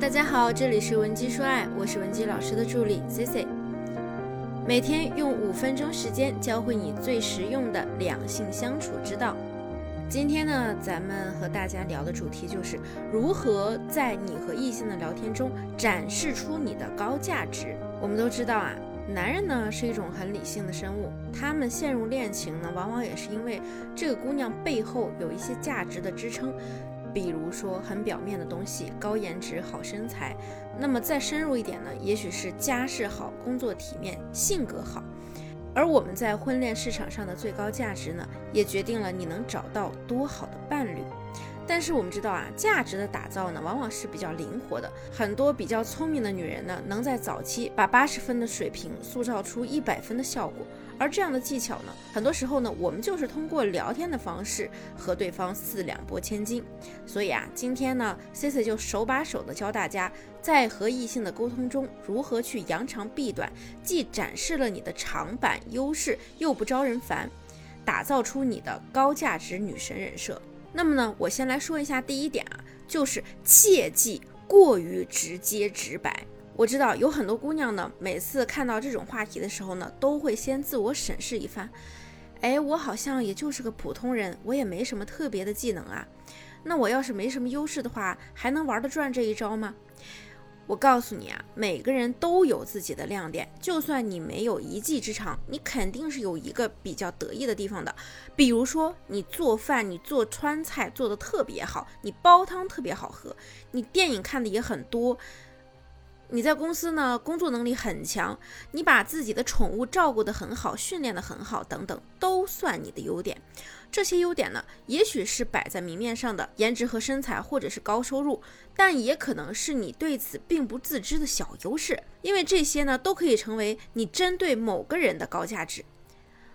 大家好，这里是文姬说爱，我是文姬老师的助理 Cici，每天用五分钟时间教会你最实用的两性相处之道。今天呢，咱们和大家聊的主题就是如何在你和异性的聊天中展示出你的高价值。我们都知道啊，男人呢是一种很理性的生物，他们陷入恋情呢，往往也是因为这个姑娘背后有一些价值的支撑。比如说很表面的东西，高颜值、好身材，那么再深入一点呢，也许是家世好、工作体面、性格好。而我们在婚恋市场上的最高价值呢，也决定了你能找到多好的伴侣。但是我们知道啊，价值的打造呢，往往是比较灵活的。很多比较聪明的女人呢，能在早期把八十分的水平塑造出一百分的效果。而这样的技巧呢，很多时候呢，我们就是通过聊天的方式和对方四两拨千斤。所以啊，今天呢，C C 就手把手的教大家，在和异性的沟通中，如何去扬长避短，既展示了你的长板优势，又不招人烦，打造出你的高价值女神人设。那么呢，我先来说一下第一点啊，就是切忌过于直接直白。我知道有很多姑娘呢，每次看到这种话题的时候呢，都会先自我审视一番。哎，我好像也就是个普通人，我也没什么特别的技能啊。那我要是没什么优势的话，还能玩得转这一招吗？我告诉你啊，每个人都有自己的亮点，就算你没有一技之长，你肯定是有一个比较得意的地方的。比如说你做饭，你做川菜做的特别好，你煲汤特别好喝，你电影看的也很多。你在公司呢，工作能力很强，你把自己的宠物照顾得很好，训练得很好，等等，都算你的优点。这些优点呢，也许是摆在明面上的颜值和身材，或者是高收入，但也可能是你对此并不自知的小优势，因为这些呢，都可以成为你针对某个人的高价值。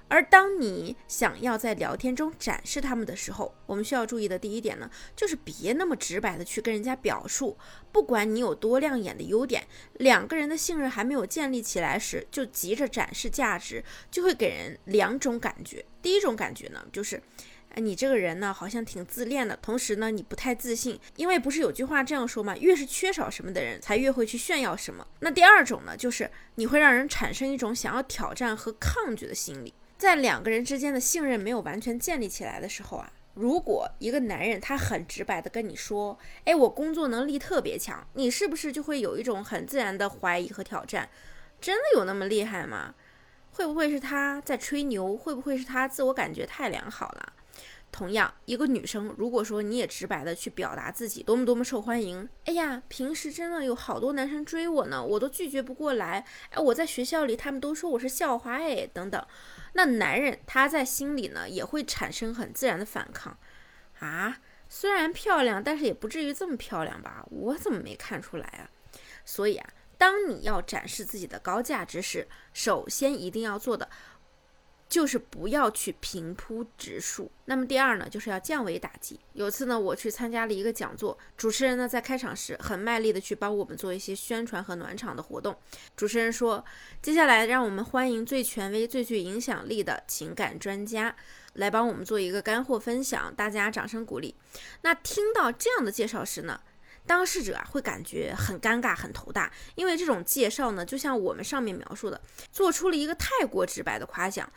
而当你想要在聊天中展示他们的时候，我们需要注意的第一点呢，就是别那么直白的去跟人家表述，不管你有多亮眼的优点，两个人的信任还没有建立起来时，就急着展示价值，就会给人两种感觉。第一种感觉呢，就是哎，你这个人呢，好像挺自恋的，同时呢，你不太自信，因为不是有句话这样说吗？越是缺少什么的人，才越会去炫耀什么。那第二种呢，就是你会让人产生一种想要挑战和抗拒的心理。在两个人之间的信任没有完全建立起来的时候啊，如果一个男人他很直白的跟你说，哎，我工作能力特别强，你是不是就会有一种很自然的怀疑和挑战？真的有那么厉害吗？会不会是他在吹牛？会不会是他自我感觉太良好了？同样，一个女生，如果说你也直白的去表达自己多么多么受欢迎，哎呀，平时真的有好多男生追我呢，我都拒绝不过来。哎，我在学校里他们都说我是校花，哎，等等。那男人他在心里呢也会产生很自然的反抗，啊，虽然漂亮，但是也不至于这么漂亮吧？我怎么没看出来啊？所以啊，当你要展示自己的高价值时，首先一定要做的。就是不要去平铺直述。那么第二呢，就是要降维打击。有次呢，我去参加了一个讲座，主持人呢在开场时很卖力的去帮我们做一些宣传和暖场的活动。主持人说：“接下来让我们欢迎最权威、最具影响力的情感专家来帮我们做一个干货分享。”大家掌声鼓励。那听到这样的介绍时呢，当事者啊会感觉很尴尬、很头大，因为这种介绍呢，就像我们上面描述的，做出了一个太过直白的夸奖。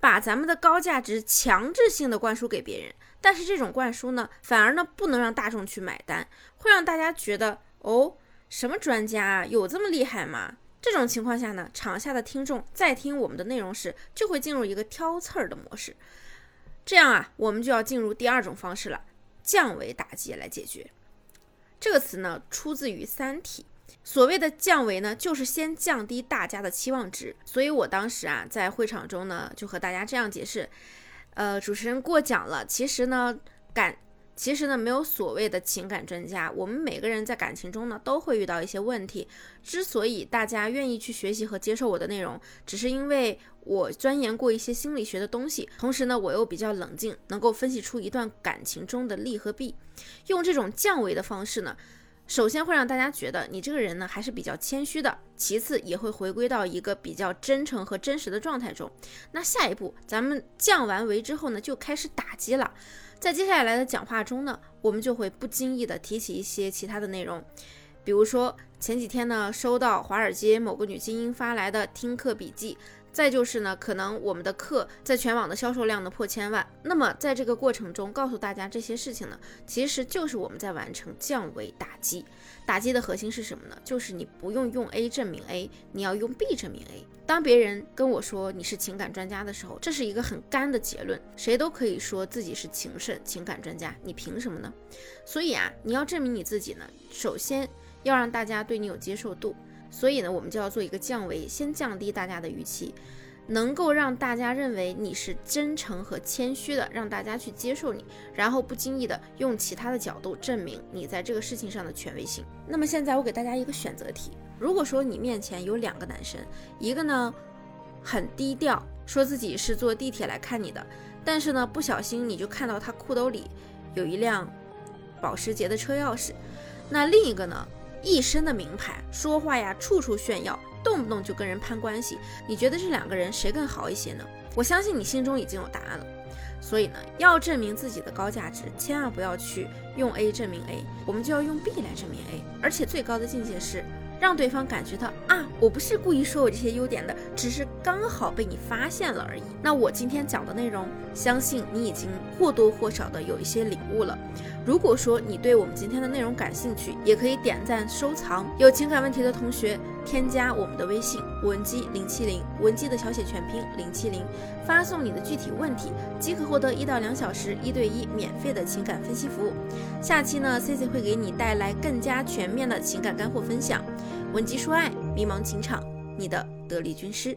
把咱们的高价值强制性的灌输给别人，但是这种灌输呢，反而呢不能让大众去买单，会让大家觉得哦，什么专家啊，有这么厉害吗？这种情况下呢，场下的听众在听我们的内容时，就会进入一个挑刺儿的模式。这样啊，我们就要进入第二种方式了，降维打击来解决。这个词呢，出自于《三体》。所谓的降维呢，就是先降低大家的期望值。所以我当时啊，在会场中呢，就和大家这样解释：，呃，主持人过奖了。其实呢，感其实呢，没有所谓的情感专家。我们每个人在感情中呢，都会遇到一些问题。之所以大家愿意去学习和接受我的内容，只是因为我钻研过一些心理学的东西，同时呢，我又比较冷静，能够分析出一段感情中的利和弊。用这种降维的方式呢。首先会让大家觉得你这个人呢还是比较谦虚的，其次也会回归到一个比较真诚和真实的状态中。那下一步咱们降完维之后呢，就开始打击了。在接下来的讲话中呢，我们就会不经意的提起一些其他的内容，比如说前几天呢，收到华尔街某个女精英发来的听课笔记。再就是呢，可能我们的课在全网的销售量呢破千万。那么在这个过程中，告诉大家这些事情呢，其实就是我们在完成降维打击。打击的核心是什么呢？就是你不用用 A 证明 A，你要用 B 证明 A。当别人跟我说你是情感专家的时候，这是一个很干的结论。谁都可以说自己是情圣、情感专家，你凭什么呢？所以啊，你要证明你自己呢，首先要让大家对你有接受度。所以呢，我们就要做一个降维，先降低大家的预期，能够让大家认为你是真诚和谦虚的，让大家去接受你，然后不经意的用其他的角度证明你在这个事情上的权威性。那么现在我给大家一个选择题：如果说你面前有两个男生，一个呢很低调，说自己是坐地铁来看你的，但是呢不小心你就看到他裤兜里有一辆保时捷的车钥匙，那另一个呢？一身的名牌，说话呀处处炫耀，动不动就跟人攀关系。你觉得这两个人谁更好一些呢？我相信你心中已经有答案了。所以呢，要证明自己的高价值，千万不要去用 A 证明 A，我们就要用 B 来证明 A。而且最高的境界是。让对方感觉到啊，我不是故意说我这些优点的，只是刚好被你发现了而已。那我今天讲的内容，相信你已经或多或少的有一些领悟了。如果说你对我们今天的内容感兴趣，也可以点赞收藏。有情感问题的同学，添加我们的微信文姬零七零，文姬的小写全拼零七零，发送你的具体问题，即可获得一到两小时一对一免费的情感分析服务。下期呢，C C 会给你带来更加全面的情感干货分享。文姬说爱，迷茫情场，你的得力军师。